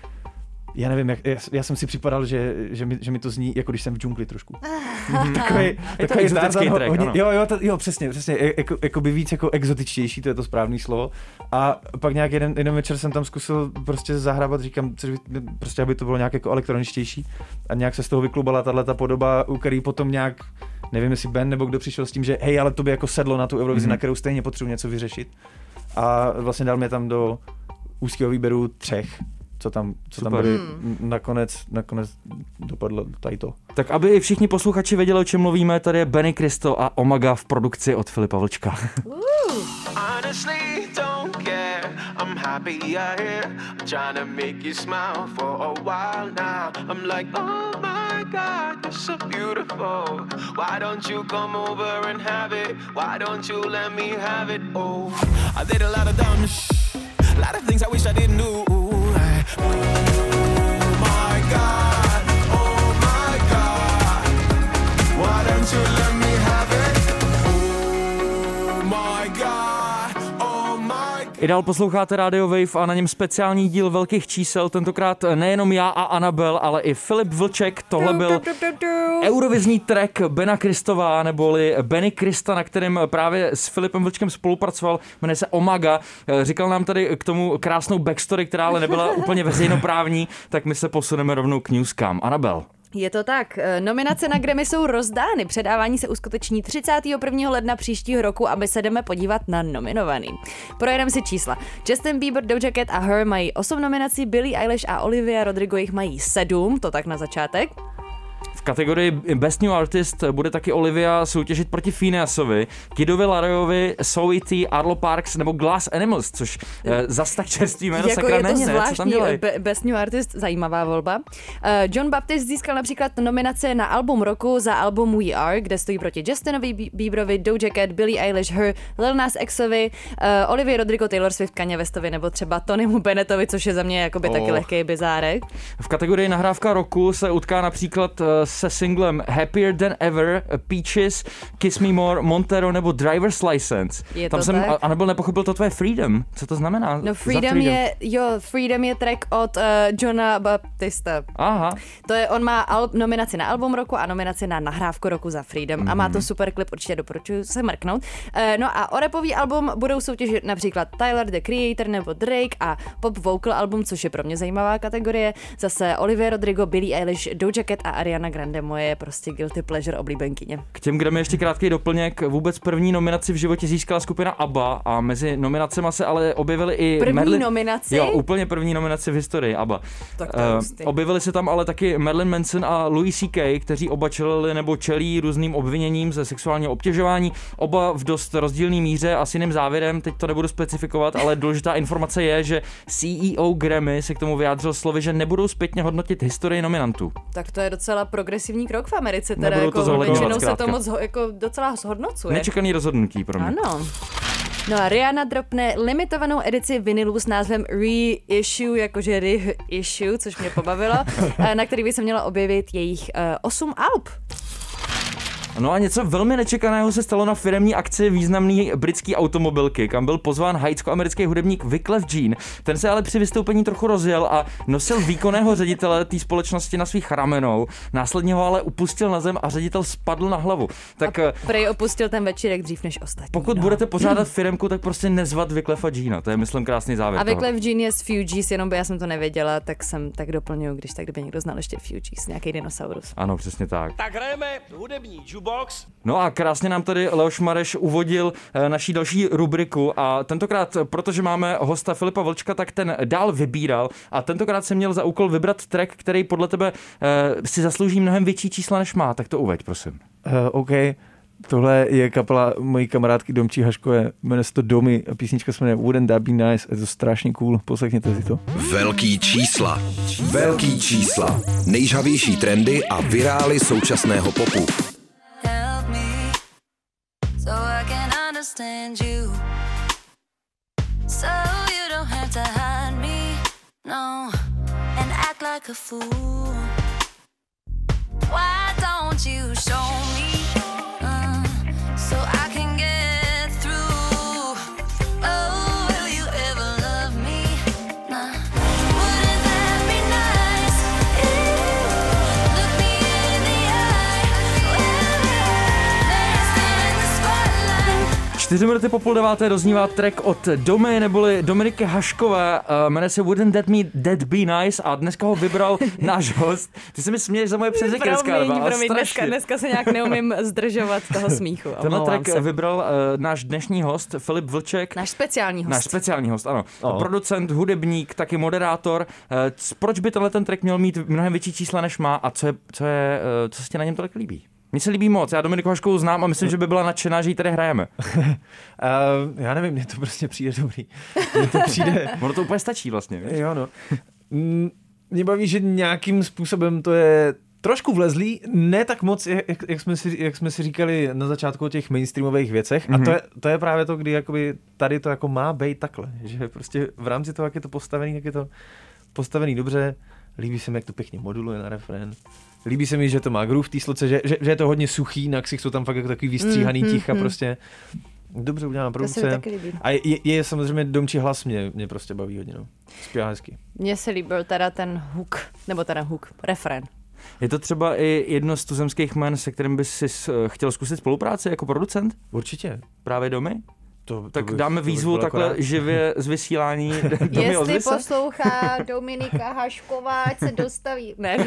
já nevím, jak, já, já jsem si připadal, že, že, mi, že mi to zní, jako když jsem v džungli trošku. takový, Je to takový exotický Tarzan, ho- track, hodně- ano. jo, jo, to, jo, přesně, přesně, jako, jako by víc jako exotičtější, to je to správný slovo. A pak nějak jeden, jeden večer jsem tam zkusil prostě zahrabat, říkám, co, by- prostě aby to bylo nějak jako elektroničtější. A nějak se z toho vyklubala tahle ta podoba, u který potom nějak nevím jestli Ben nebo kdo přišel s tím, že hej, ale to by jako sedlo na tu Eurovizi, Mhm. mm-hmm. na kterou stejně potřebuji něco vyřešit. A vlastně dal mě tam do úzkého výběru třech, co tam, co tam byli. Hmm. Nakonec, nakonec dopadlo tady to. Tak aby i všichni posluchači věděli, o čem mluvíme, tady je Benny Kristo a Omaga v produkci od Filipa Vlčka. Honestly, don't care. I'm happy you're here. I'm trying to make you smile for a while now. I'm like, oh my god, you're so beautiful. Why don't you come over and have it? Why don't you let me have it? Oh, I did a lot of dumb sh- a lot of things I wish I didn't do. Oh I dál posloucháte Radio Wave a na něm speciální díl velkých čísel, tentokrát nejenom já a Anabel, ale i Filip Vlček. Tohle byl Eurovizní track Bena Kristová, neboli Benny Krista, na kterém právě s Filipem Vlčkem spolupracoval, jmenuje se Omaga. Říkal nám tady k tomu krásnou backstory, která ale nebyla úplně veřejnoprávní, tak my se posuneme rovnou k newskám. Anabel. Je to tak. Eh, Nominace na Grammy jsou rozdány. Předávání se uskuteční 31. ledna příštího roku a my se jdeme podívat na nominovaný. Projedeme si čísla. Justin Bieber, Doja Cat a Her mají 8 nominací, Billie Eilish a Olivia Rodrigo jich mají 7, to tak na začátek. V kategorii Best New Artist bude taky Olivia soutěžit proti Phineasovi, Kidovi Larojovi, Soity, Arlo Parks nebo Glass Animals, což eh, zas tak čerstvý jméno jako sakra je to není, ne? Co tam dělají? Be- Best New Artist, zajímavá volba. Uh, John Baptist získal například nominace na album roku za album We Are, kde stojí proti Justinovi Bieberovi, Doja Cat, Billie Eilish, Her, Lil Nas Xovi, uh, Olivia Rodrigo, Taylor Swift, Kanye Westovi nebo třeba Tonymu Bennettovi, což je za mě jakoby taky Oh. lehký bizárek. V kategorii nahrávka roku se utká například eh, se singlem Happier Than Ever, Peaches, Kiss Me More, Montero nebo Driver's License. Je Tam to jsem, tak? a, nebyl nepochopil to tvoje Freedom. Co to znamená? No za Freedom je, jo, Freedom je track od uh, Johna Baptista. Aha, To je, on má al- nominaci na album roku a nominaci na nahrávku roku za Freedom mm-hmm. a má to super klip, určitě doporučuji se mrknout. Uh, no a o rapový album budou soutěžit například Tyler, The Creator nebo Drake a pop vocal album, což je pro mě zajímavá kategorie. Zase Olivia Rodrigo, Billie Eilish, Doja Cat a Ariana Grande, moje prostě guilty pleasure oblíbenkyně. K těm Grammy ještě krátký doplněk. Vůbec první nominaci v životě získala skupina ABBA a mezi nominacemi se ale objevily i První Marilyn... nominaci? Jo, úplně první nominaci v historii ABBA. Tak to hustý. objevili se tam ale taky Marilyn Manson a Louis C.K., kteří oba čelili nebo čelí různým obviněním ze sexuálního obtěžování. Oba v dost rozdílné míře a s jiným závěrem, teď to nebudu specifikovat, ale důležitá informace je, že CEO Grammy se k tomu vyjádřil slovy, že nebudou zpětně hodnotit historii nominantů. Tak to je docela progresivní krok v Americe, teda Nebudou to jako zohledňovat většinou se to moc jako docela zhodnocuje. Nečekaný rozhodnutí pro mě. Ano. No a Rihanna dropne limitovanou edici vinilu s názvem Reissue, jakože reissue, což mě pobavilo, eh, na který by se měla objevit jejich uh, 8 alb. No a něco velmi nečekaného se stalo na firemní akci významný britský automobilky, kam byl pozván haitsko-americký hudebník Wyclef Jean. Ten se ale při vystoupení trochu rozjel a nosil výkonného ředitele té společnosti na svých ramenou. Následně ho ale upustil na zem a ředitel spadl na hlavu. Tak eh, Prej opustil ten večírek dřív než ostatní. pokud no. budete pořádat firemku, tak prostě nezvat Wyclefa Jeana. To je, myslím, krásný závěr. A. Wyclef Jean je z Fugees, jenom by já jsem to nevěděla, tak jsem tak doplňuju, když tak kdyby někdo znal ještě Fugees, nějaký dinosaurus. Ano, přesně tak. Tak hrajeme hudební jukebox. No a krásně nám tady Leoš Mareš uvodil eh, naší další rubriku a tentokrát, protože máme hosta Filipa Vlčka, tak ten dál vybíral a tentokrát jsem měl za úkol vybrat track, který podle tebe eh, si zaslouží mnohem větší čísla, než má. Tak to uveď, prosím. Uh, OK, Tohle je kapela mojí kamarádky Domčí Haškové, jmenuje se to Domy a písnička se jmenuje Wouldn't That Be Nice, je to strašně cool, poslechněte si to. Velký čísla. Velký čísla. Nejžavější trendy a virály současného popu. Understand you. So you don't have to hide me, no, and act like a fool. Why don't you show me Čtyři minuty po půl deváté doznívá track od Domy neboli Dominiky Haškové, uh, jmenuje se Wouldn't That, me, that Be Nice a dneska ho vybral náš host. Ty se mi směješ za moje předřeky dneska, Promiň, promiň, dneska, dneska se nějak neumím zdržovat toho smíchu. Tenhle track se. vybral uh, náš dnešní host Filip Vlček. Náš speciální host. Náš speciální host, ano. Ano. Producent, hudebník, taky moderátor. C- Proč by tenhle ten track měl mít mnohem větší čísla než má a co, je, co, je, eh, co se ti na něm tolik líbí? Mně se líbí moc, já Dominiku Haškovou znám a myslím, že by byla nadšená, že ji tady hrajeme. Uh, já nevím, mně to prostě přijde dobrý. Mně to přijde, Ono to úplně stačí vlastně. víš? jo no. Mm, Mě baví, že nějakým způsobem to je trošku vlezlý, ne tak moc, jak, jak, jsme, si, jak jsme si říkali na začátku o těch mainstreamových věcech. Mm-hmm. A to je, to je právě to, kdy jakoby tady to jako má být takhle. Že prostě v rámci toho, jak je to postavený, jak je to postavený dobře. Líbí se mi, jak to pěkně moduluje na refrén. Líbí se mi, že to má groove v té sloce, že, že, že, je to hodně suchý, na jsou tam fakt jako takový vystříhaný Mm, mm, ticha mm. prostě. Dobře udělaná mi produkce. A je, je, je samozřejmě domčí hlas mě, mě prostě baví hodně, no. Zpívá hezky. Mně se líbil teda ten hook, nebo teda hook, refren. Je to třeba i jedno z tuzemských men, se kterým bys si s- chtěl zkusit spolupráci jako producent? Určitě. Právě domy? To, to Tak bych- dáme to bych výzvu byl takhle akorát. živě z vysílání. domy Jestli ozvi se? poslouchá Dominika Hašková, ať se dostaví. Ne,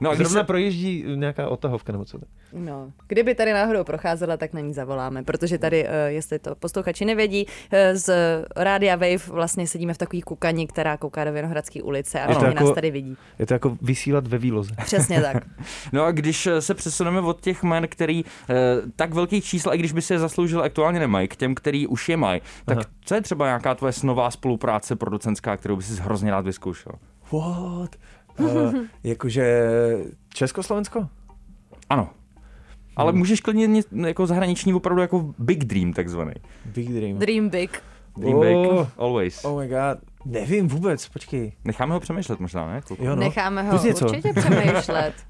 No a když se, projíždí nějaká otahovka nebo co to? no. Kdyby tady náhodou procházela, tak na ní zavoláme, protože tady, eh, jestli to posluchači nevědí, eh, z Rádia Wave vlastně sedíme v takový kukani, která kouká do Vinohradské ulice a to všichni jako- nás tady vidí. Je to jako vysílat ve výloze. Přesně tak. no a když eh, se přesuneme od těch men, který tak velký čísla, i když by si je zasloužil, aktuálně nemají, k těm, který už je mají, tak Aha. co je třeba nějaká tvoje snová spolupráce producentská, kterou by si hrozně rád vyzkoušel? What? Uh, jakože Československo? Ano. Ale můžeš klidně ně- jako zahraniční opravdu jako big dream takzvaný. Big Dream. Dream big. Dream Oh. big, always. Oh my god. Nevím vůbec, počkej. Necháme ho přemýšlet možná, ne? Kluku? Jo, no. Necháme ho něco. určitě přemýšlet.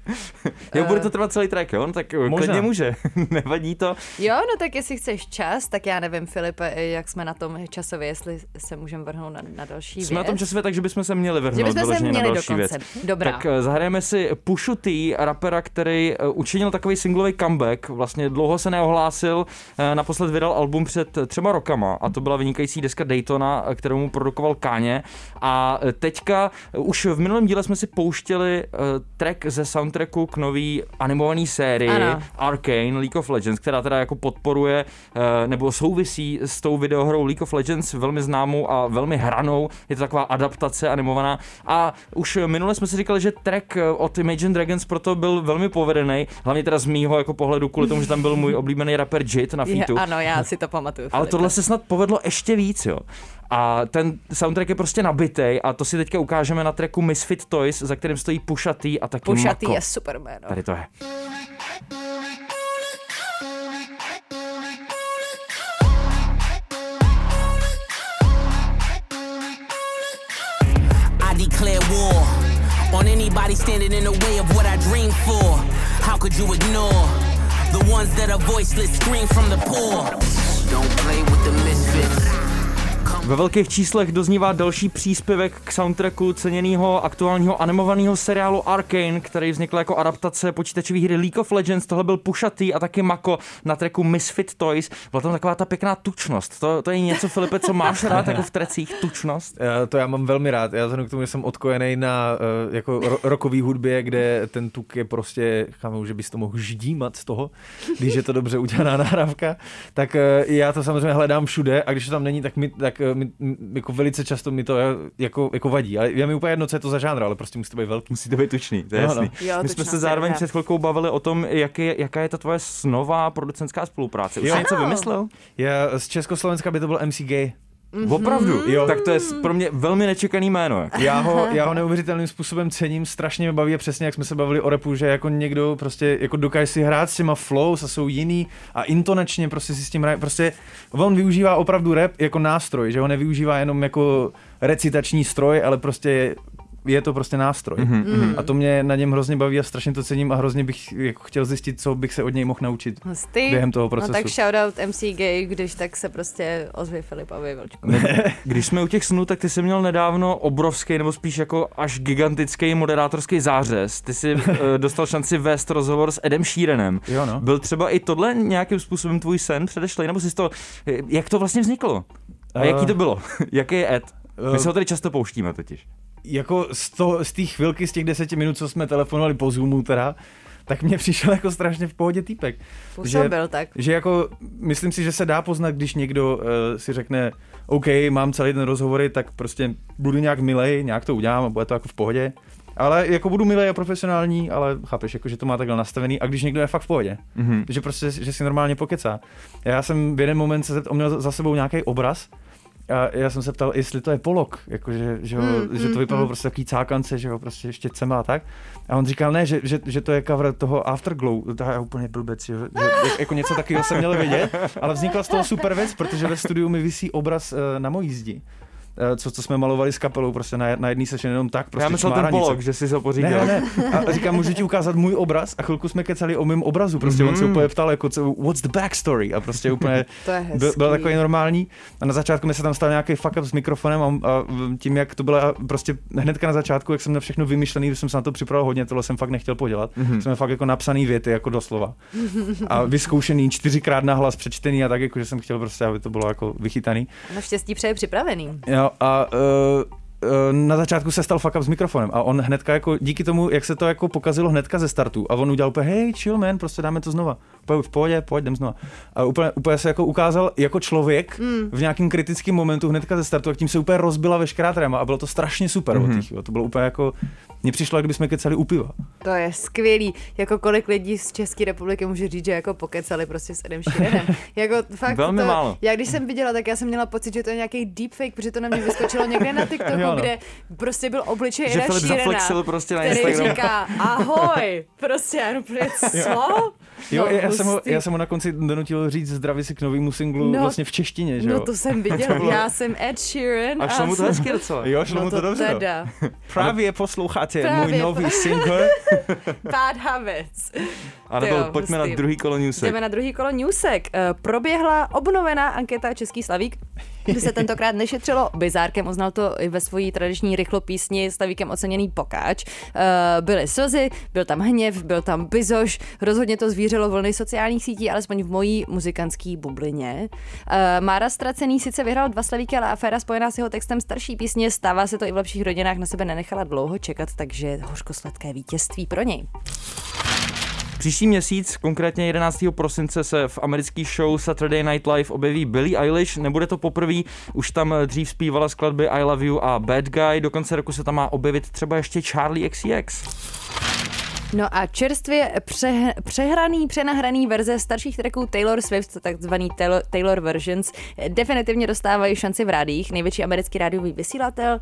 Jo, bude Eh, to trvat celý track, jo? No, tak Možná. klidně může. Nevadí to. Jo, no tak jestli chceš čas, tak já nevím, Filipe, jak jsme na tom časově, jestli se můžeme vrhnout na, na další Jsme na věc. tom časově tak, že bychom se měli že vrhnout bychom se vyloženě na měli další dokonce. věc. Dobrá. Tak eh, zahrajeme si Pushu T, rapera, který eh, učinil takový singlový comeback. Vlastně dlouho se neohlásil, eh, naposled vydal album před eh, třema rokama a to byla vynikající deska Daytona, eh, kterou mu produkoval Káně. A eh, teďka, eh, už v minulém díle jsme si pouštěli eh, track ze soundtracku k nový animovaný sérii Ano. Arcane League of Legends, která teda jako podporuje nebo souvisí s tou videohrou League of Legends, velmi známou a velmi hranou. Je to taková adaptace animovaná. A už minule jsme si říkali, že track od Imagine Dragons proto byl velmi povedený, hlavně teda z mýho jako pohledu kvůli tomu, že tam byl můj oblíbený rapper Jit na Je, featu. ano, já si to pamatuju. Ale Filipe. tohle se snad povedlo ještě víc, jo. A ten soundtrack je prostě nabitej a to si teďka ukážeme na tracku Misfit Toys, za kterým stojí Pusha T a taky Pušatý Mako. je super jméno. Tady to je. I declare war on anybody standing in the way of what I dream for. How could you ignore the ones that are voiceless, scream from the poor? Don't play with the misfits. Ve velkých číslech doznívá další příspěvek k soundtracku ceněného aktuálního animovaného seriálu Arcane, který vznikl jako adaptace počítačové hry League of Legends. Tohle byl Pušatý a taky Mako na tracku Misfit Toys. Byla tam taková ta pěkná tučnost. To, to je něco, Filipe, co máš rád jako v trecích, tučnost? Já, to já mám velmi rád. Já vzhledem k tomu, že jsem odkojený na uh, jako ro- rokový hudbě, kde ten tuk je prostě, chápu, že bys to mohl ždímat z toho, když je to dobře udělaná nahrávka, tak uh, já to samozřejmě hledám všude a když to tam není, tak, mi, tak eh, mi, m- jako velice často mi to eh, jako, jako vadí. Ale je mi úplně jedno, co je to za žánr, ale prostě musí to být velký. Musí to být tučný, to je No, jasný. no. Jo, My jsme se zároveň před chvilkou bavili o tom, jak je, jaká je ta tvoje snová producentská spolupráce. Už jsi něco vymyslel? Já z Československa by to byl MC Gay. Mhm. Opravdu? Jo. Tak to je pro mě velmi nečekaný jméno. jako. Já ho, já ho neuvěřitelným způsobem cením, strašně mě baví a přesně jak jsme se bavili o repu, že jako někdo prostě jako dokáže si hrát s těma flows a jsou jiný a intonačně prostě si s tím hraje, prostě on využívá opravdu rap jako nástroj, že ho nevyužívá jenom jako recitační stroj, ale prostě je to prostě nástroj. Mhm, Mm-hmm. A to mě na něm hrozně baví a strašně to cením a hrozně bych jako chtěl zjistit, co bych se od něj mohl naučit. Hustý. Během toho No procesu. tak shoutout MC Gay, když tak se prostě ozvi Filipovi Vlčku. Když jsme u těch snů, tak ty jsi měl nedávno obrovský, nebo spíš jako až gigantický moderátorský zářez. Ty jsi eh, dostal šanci vést rozhovor s Edem Sheeranem. Jo no. Byl třeba i tohle nějakým způsobem tvůj sen předešlej, nebo jsi to, jak to vlastně vzniklo? A jaký to bylo? Jaký je Ed? My se ho tady často pouštíme totiž. Jako z, to, z té chvilky, z těch deseti minut, co jsme telefonovali po Zoomu teda, tak mě přišel jako strašně v pohodě týpek. Působil tak. Že jako, myslím si, že se dá poznat, když někdo uh, si řekne, OK, mám celý den rozhovory, tak prostě budu nějak milej, nějak to udělám a bude to jako v pohodě. Ale jako budu milej a profesionální, ale chápeš, jako, že to má takhle nastavený. A když někdo je fakt v pohodě, Mhm. že prostě, že si normálně pokecá. Já jsem v jeden moment se zeptal, on měl za sebou nějaký obraz, a já jsem se ptal, jestli to je polok, jakože, že, ho, Mm, že to mm, vypadalo mm. prostě takový cákance, že ho prostě štětcema a tak. A on říkal, ne, že, že, že to je cover toho Afterglow, to je úplně blbec, že, že jak- jako něco takového jsem měl vědět, ale vznikla z toho super věc, protože ve studiu mi visí obraz eh, na mojí zdi. Eh, Co, co jsme malovali s kapelou prostě na, na jedný session jenom tak, prostě Já myslel ten polok, že se ho pořídil. Ne, ne. A říkám, můžu ti ukázat můj obraz a chvilku jsme kecali o mém obrazu. Prostě on se Mhm. úplně ptal, jako, co, what's the backstory? A prostě úplně To je byl, byl takový normální. A na začátku mi se tam stal nějaký fuck up s mikrofonem a, a tím, jak to bylo prostě hnedka na začátku, jak jsem měl všechno vymyšlený, jsem se na to připravil hodně, tohle jsem fakt nechtěl podělat. Mhm. Mm-hmm. Jsme fakt jako napsaný věty, jako doslova. A vyzkoušený čtyřikrát na hlas, přečtený a tak, jako, že jsem chtěl prostě, aby to bylo jako vychytaný. Naštěstí přeje připravený. Jo, a uh, na začátku se stal fuck up s mikrofonem a on hnedka jako díky tomu, jak se to jako pokazilo hnedka ze startu a on udělal úplně hej, chill man, prostě dáme to znova. Úplně v pohodě, pojď, jdem znova. A úplně, úplně se jako ukázal jako člověk mm. v nějakém kritickém momentu hnedka ze startu a tím se úplně rozbila veškerá tréma a bylo to strašně super mm-hmm. od té chvíle. To bylo úplně jako, mně přišlo, jak kdybychom kecali u piva. To je skvělý. Jako kolik lidí z České republiky může říct, že jako pokecali prostě s Edem Sheeranem. jako fakt Velmi to, málo. Já když jsem viděla, tak já jsem měla pocit, že to je nějaký deepfake, protože to na mě vyskočilo někde na TikToku, Jo, no. kde prostě byl obličej Eda Filip Sheerana, prostě na který Instagramu. říká ahoj. Prostě já jenom úplně, co? Jo, No, já, jsem ho, já jsem ho na konci donutil říct zdraví si k novému singlu No, vlastně v češtině, že No jo? to jsem viděla, já jsem Ed Sheeran. A šlo mu to jsem- hezky docela. Jo, šlo No mu to, to dobře. teda. Právě posloucháte Právě můj po- nový single. Bad habits. A nebo jo, pojďme hustý. na druhý kolo newsek. Jdeme na druhý kolo newsek. Eh, Proběhla obnovená anketa Český slavík, kdy se tentokrát nešetřilo bizárkem, uznal to i ve svojí tradiční rychlopísni slavíkem oceněný pokáč. Eh, Byly slzy, byl tam hněv, byl tam bizoš, rozhodně to zvířelo vlny sociálních sítí, alespoň v mojí muzikantské bublině. Eh, Mára Stracený sice vyhrál dva slavíky, ale aféra spojená s jeho textem starší písně stává se to i v lepších rodinách na sebe nenechala dlouho čekat, takže hořkosladké vítězství pro něj. Příští měsíc, konkrétně 11. prosince, se v americký show Saturday Night Live objeví Billie Eilish. Nebude to poprvé, už tam dřív zpívala skladby I Love You a Bad Guy. Do konce roku se tam má objevit třeba ještě Charlie XCX. No a čerstvě pře- přehraný, přenahraný verze starších tracků Taylor Swift, takzvaný Taylor, Taylor versions, definitivně dostávají šanci v rádiích. Největší americký rádiový vysílatel,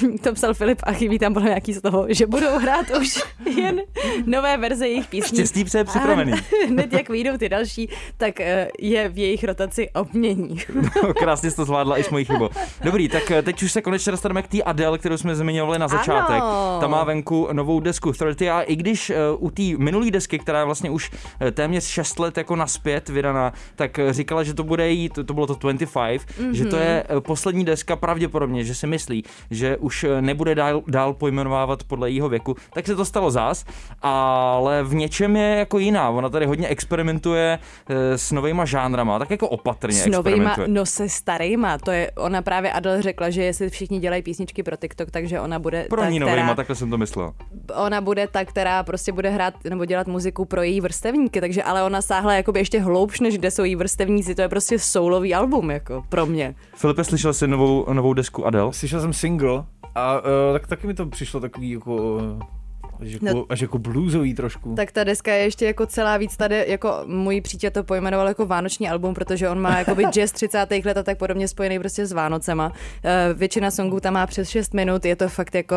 um, to psal Filip a chybí tam bylo nějaký z toho, že budou hrát už jen nové verze jejich písní. Štěstí přeje připravený. Hned jak vyjdou ty další, tak eh, je v jejich rotaci obmění. No, Krásně jsi to zvládla i s mojí chybou. Dobrý, tak eh, teď už se konečně dostaneme k té Adele, kterou jsme zmiňovali na začátek. Ano. Ta má venku novou desku 30 a i když eh, u té minulé desky, která je vlastně už eh, téměř 6 let jako naspět vydaná, tak eh, říkala, že to bude jí, to, to bylo to 25, mm-hmm. že to je eh, poslední deska pravděpodobně, že si myslí, že už nebude dál, dál pojmenovávat podle jejího věku, tak se to stalo zás, ale v něčem je jako jiná. Ona tady hodně experimentuje s novýma žánrama, tak jako opatrně S novejma, no se starýma, to je, ona právě Adele řekla, že jestli všichni dělají písničky pro TikTok, takže ona bude Pro ta, ní která, novejma, takhle jsem to myslel. ona bude ta, ta, která prostě bude hrát nebo dělat muziku pro její vrstevníky, takže ale ona sáhla jakoby ještě hloubš, než kde jsou její vrstevníci, to je prostě soulový album, jako pro mě. Filipe, slyšel jsi novou, novou desku Adele? Slyšel jsem single a uh, tak taky mi to přišlo takový jako až jako, No. no. až jako bluesový trošku. Tak ta deska je ještě jako celá víc tady, jako můj přítel to pojmenoval jako vánoční album, protože on má jakoby jazz 30. let a tak podobně spojený prostě s Vánocema. Eh, Většina songů tam má přes 6 minut, je to fakt jako...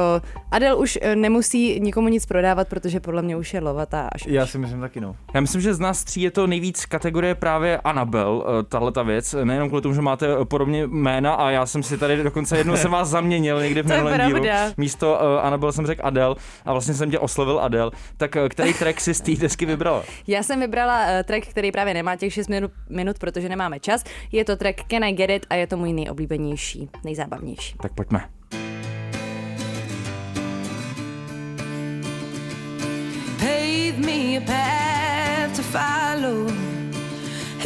Adele už eh, nemusí nikomu nic prodávat, protože podle mě už je lovatá až. Já si myslím taky no. Já myslím, že z nás tří je to nejvíc kategorie právě Annabel, tahle ta věc. Nejenom kvůli tomu, že máte eh, podobně jména a já jsem si tady dokonce jednou jsem vás zaměnil někdy v To je minulém dílu. pravda. Místo uh, Annabel jsem řekl Adele a vlastně jsem tě oslovil Adele. Tak eh, který track si z té desky vybrala? Já jsem vybrala uh, track, který právě nemá těch 6 minut, minut, protože nemáme čas. Je to track Can I Get It a je to můj nejoblíbenější, nejzábavnější. Tak pojďme. pave me a path to follow,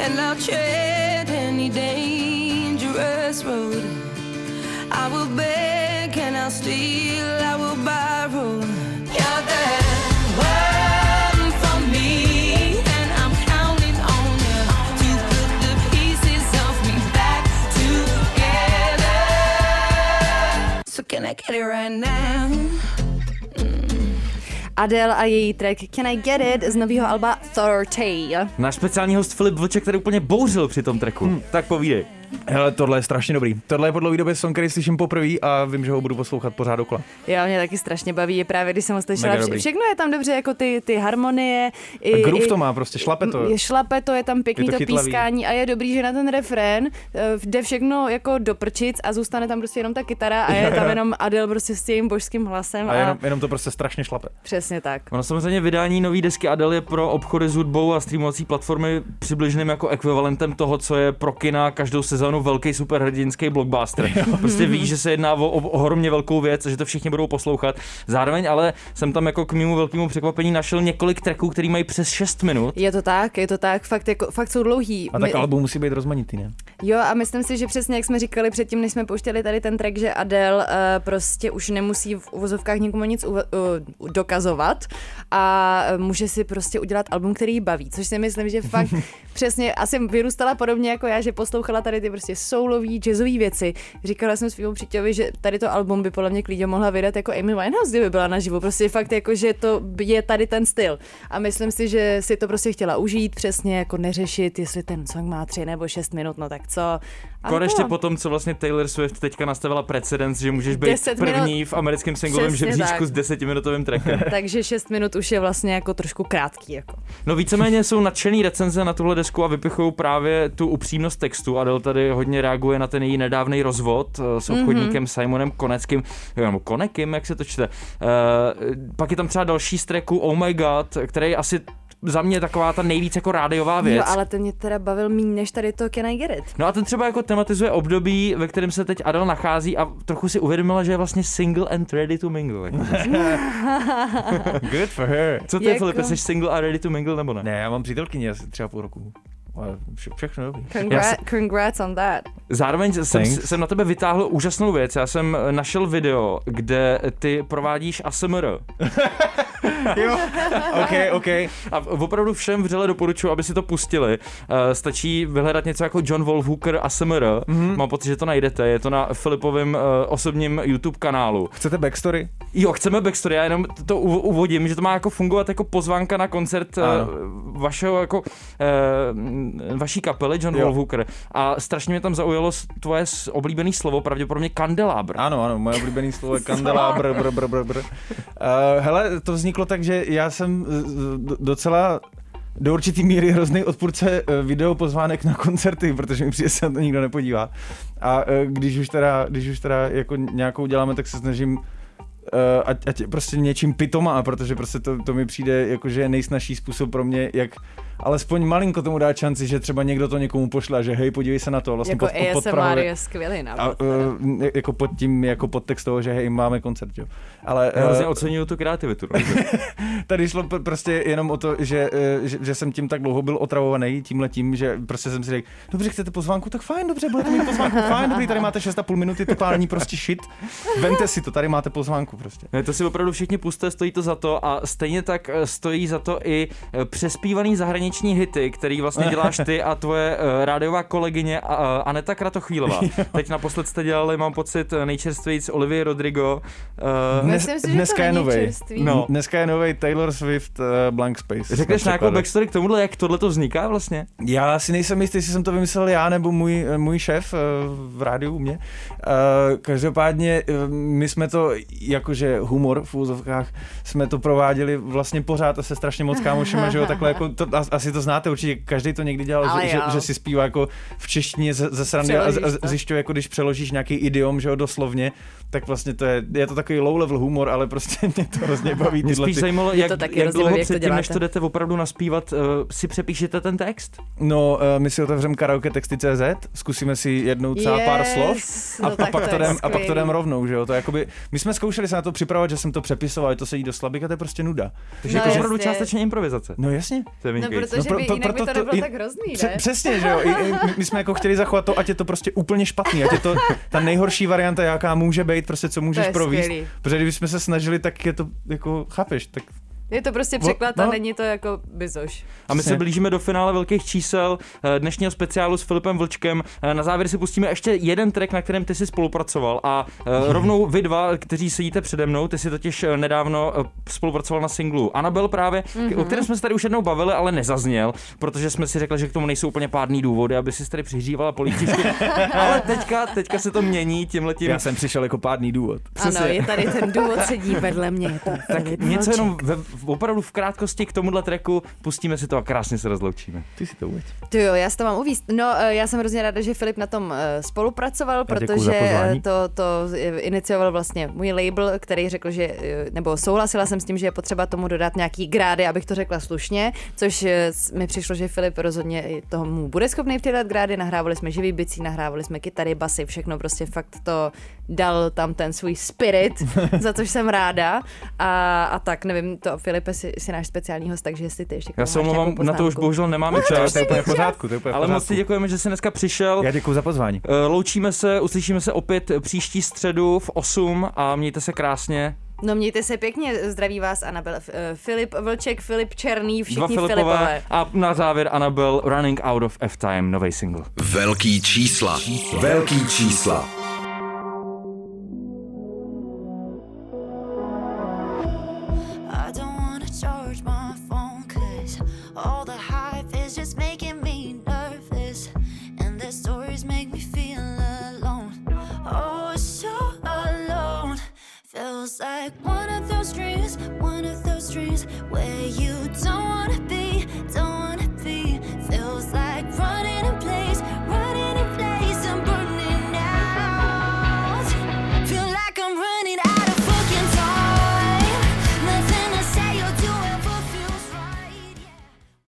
and I'll tread any dangerous road. I will beg and I'll steal, I will borrow. Adele a její track Can I Get It z nového alba 30. Náš speciální host Filip Vlček, který úplně bouřil při tom tracku. Hmm. Tak povídej. Hele, tohle je strašně dobrý. Tohle je po dlouhé době song, který slyším poprvé a vím, že ho budu poslouchat pořád dokola. Jo, mě taky strašně baví, právě když jsem ho slyšela. Vše, všechno je tam dobře, jako ty, ty harmonie. I, A groove i, to má prostě, šlape to. Je šlape to, je tam pěkný Je to to, pískání a je dobrý, že na ten refrén eh, jde všechno jako do prčic a zůstane tam prostě jenom ta kytara a je tam jenom Adele prostě s tím božským hlasem. A jenom, jenom to prostě strašně šlape. Přesně tak. Ono samozřejmě vydání nové desky Adele je pro obchody s hudbou a streamovací platformy přibližným jako ekvivalentem toho, co je pro kina každou sezónu velký superhrdinský blockbuster. Prostě víš, že se jedná o, o ohromně velkou věc a že to všichni budou poslouchat. Zároveň ale jsem tam jako k mému velkému překvapení našel několik tracků, který mají přes 6 minut. Je to tak, je to tak, fakt, jako, fakt jsou dlouhý. A tak album musí být rozmanitý, ne? Jo, a myslím si, že přesně jak jsme říkali předtím, než jsme pouštěli tady ten track, že Adele uh, prostě už nemusí v uvozovkách nikomu nic uva- uh, dokazovat a může si prostě udělat album, který ji baví, což si myslím, že fakt přesně asi vyrůstala podobně jako já, že poslouchala tady ty prostě soulový, jazzové věci. Říkala jsem svým přítělovi, že tady to album by podle mě klidně mohla vydat jako Amy Winehouse, kdyby byla naživo. Prostě fakt jako, že to je tady ten styl. A myslím si, že si to prostě chtěla užít, přesně jako neřešit, jestli ten song má tři nebo šest minut, no tak co. A Konečně to. po tom, co vlastně Taylor Swift teďka nastavila precedens, že můžeš být 10 minut. první v americkém singlovém žebříčku s desetiminutovým trackem. Takže 6 minut už je vlastně jako trošku krátký. Jako. No víceméně jsou nadšený recenze na tuhle desku a vypichují právě tu upřímnost textu. Adele tady hodně reaguje na ten její nedávný rozvod eh, s obchodníkem mm-hmm. Simonem Koneckým, nebo Konekým, jak se to čte. Uh, pak je tam třeba další z tracku Oh My God, který je asi za mě taková ta nejvíc jako rádiová věc. Jo, ale ten mě teda bavil méně než tady to Can I Get It. No a ten třeba jako tematizuje období, ve kterém se teď Adele nachází a trochu si uvědomila, že je vlastně single and ready to mingle. Good for her. Co ty, jako... Jako- Filipe, jsi single a ready to mingle nebo ne? Ne, já mám přítelkyni asi třeba půl roku. Vše, všechno dobrý. Congra- se- congrats on that. Zároveň jsem, Thanks. jsem na tebe vytáhl úžasnou věc. Já jsem našel video, kde ty provádíš ASMR. jo, ok, ok. A opravdu všem vřele doporučuji, aby si to pustili. Uh, stačí vyhledat něco jako John Wolfhooker ASMR. Mm-hmm. Mám pocit, že to najdete. Je to na Filipovém uh, osobním YouTube kanálu. Chcete backstory? Jo, chceme backstory, já jenom to uv- uvodím, že to má jako fungovat jako pozvánka na koncert uh, vašeho jako uh, vaší kapely John Jo. Wolfhooker. A strašně mě tam zaujalo tvoje oblíbený slovo, pravděpodobně kandelabr. Ano, ano, moje oblíbený slovo je kandelabr, br, br, br, br. Uh, hele, to vzniklo tak, že já jsem docela do určitý míry hrozný odpůrce uh, video pozvánek na koncerty, protože mi přijde se na to nikdo nepodívá. A uh, když už teda, když už teda jako nějakou děláme, tak se snažím ať, ať prostě něčím pitomá, protože prostě to, to mi přijde jako, že je nejsnažší způsob pro mě, jak alespoň malinko tomu dát šanci, že třeba někdo to někomu pošle, a že hej, podívej se na to. Vlastně Jako pod, pod, pod ASMR je skvělý a, návod. uh, jako pod tím, jako podtext toho, že hej, máme koncert, jo. Ale Já hrozně eh, oceňuju tu kreativitu. no. Tady šlo pr- prostě jenom o to, že, eh, že, že jsem tím tak dlouho byl otravovaný tímhle tím, že prostě jsem si řekl, dobře, chcete pozvánku, tak fajn, dobře, budete mít pozvánku, fajn, dobrý, tady máte 6,5 minuty, totální prostě shit. Vemte si to, tady máte pozvánku prostě. Ne, to si opravdu všichni puste, stojí to za to a stejně tak stojí za to i přespívaný zahraniční hity, který vlastně děláš ty a tvoje eh, rádiová kolegyně a- a- Aneta Kratochvílová. Teď naposled jste dělali, mám pocit, nejčerstvějíc s Olivia Rodrigo. eh, Myslím si, že dneska to je novej. No. Dneska je nový Taylor Swift uh, Blank Space. Řekneš nějakou backstory k tomuhle, jak tohle to vzniká vlastně? Já si nejsem jistý, jestli jsem to vymyslel já nebo můj, můj šéf eh, v rádiu u mě. Eh, Každopádně eh, my jsme to, jakože humor v úzovkách, jsme to prováděli vlastně pořád a se strašně moc kámošema, že jo, takhle jako, to, as- asi to znáte určitě, každý to někdy dělal, Ale že, že, jo. že, si zpívá jako v češtině ze, ze srandy a, a zjišťuje, jako když přeložíš nějaký idiom, že jo, doslovně, tak vlastně to je, je to takový low level humor, ale prostě mě to hrozně baví. Mě spíš ty- zajímalo, jak, to taky jak dlouho jak to předtím, než to jdete opravdu naspívat, uh, si přepíšete ten text? No, uh, my si otevřeme karaoke texty.cz, zkusíme si jednou třeba pár Yes, slov a, no a, pak to jdem, a pak to jdem rovnou, že jo? To jakoby, my jsme zkoušeli se na to připravovat, že jsem to přepisoval, že to sedí do slabik a to je prostě nuda. Takže No to je opravdu částečně improvizace. No jasně. To je No, protože by jinak by to nebylo i- tak hrozný, pře- ne? Přesně, že jo. I, i, my, jsme jako chtěli zachovat to, ať je to prostě úplně špatný, ať je to ta nejhorší varianta, jaká může být, prostě co můžeš províst. skvělý. Protože když jsme se snažili, tak je to jako, chápeš, tak Je to prostě překlad a no. není to jako bizoš. A my se Přesně. blížíme do finále velkých čísel eh, dnešního speciálu s Filipem Vlčkem. Eh, Na závěr si pustíme ještě jeden track, na kterém ty jsi spolupracoval. A eh, rovnou vy dva, kteří sedíte přede mnou, ty si totiž nedávno spolupracoval na singlu Anabel právě, mm-hmm. o kterém jsme se tady už jednou bavili, ale nezazněl, protože jsme si řekli, že k tomu nejsou úplně pádný důvody, aby si tady přihřívala polívčičku. ale teďka, teďka se to mění tímhletím. já jsem přišel jako pádný důvod. Ano, je tady ten důvod, sedí vedle mě. Tak něco jenom ve, opravdu v krátkosti k tomuhle tracku, pustíme si to a krásně se rozloučíme. Ty si to uveď. To jo, já si to mám uvíct. No, eh, já jsem hrozně ráda, že Filip na tom eh, spolupracoval, protože eh, to, to inicioval vlastně můj label, který řekl, že, nebo souhlasila jsem s tím, že je potřeba tomu dodat nějaký grády, abych to řekla slušně, což mi přišlo, že Filip rozhodně i tomu bude schopný přidat grády. Nahrávali jsme živý bicí, nahrávali jsme kytary, basy, všechno prostě fakt to dal tam ten svůj spirit, za což jsem ráda. A, a tak, nevím, to Filipe si, si náš speciální host, takže jestli ty ještě Já se omlouvám, na to už bohužel nemáme čas. To je úplně v pořádku, to je úplně Ale moc pořádku. ti děkujeme, že jsi dneska přišel. Já děkuji za pozvání. Eh, Loučíme se, uslyšíme se opět příští středu v 8 a mějte se krásně. No mějte se pěkně, zdraví vás Anabel, eh, Filip Vlček, Filip Černý, Dva všichni Filipové Filipové. a na závěr Anabel Running Out of F-Time, nový single. Velký čísla. Velký čísla. Like one of those dreams, one of those dreams where you don't wanna be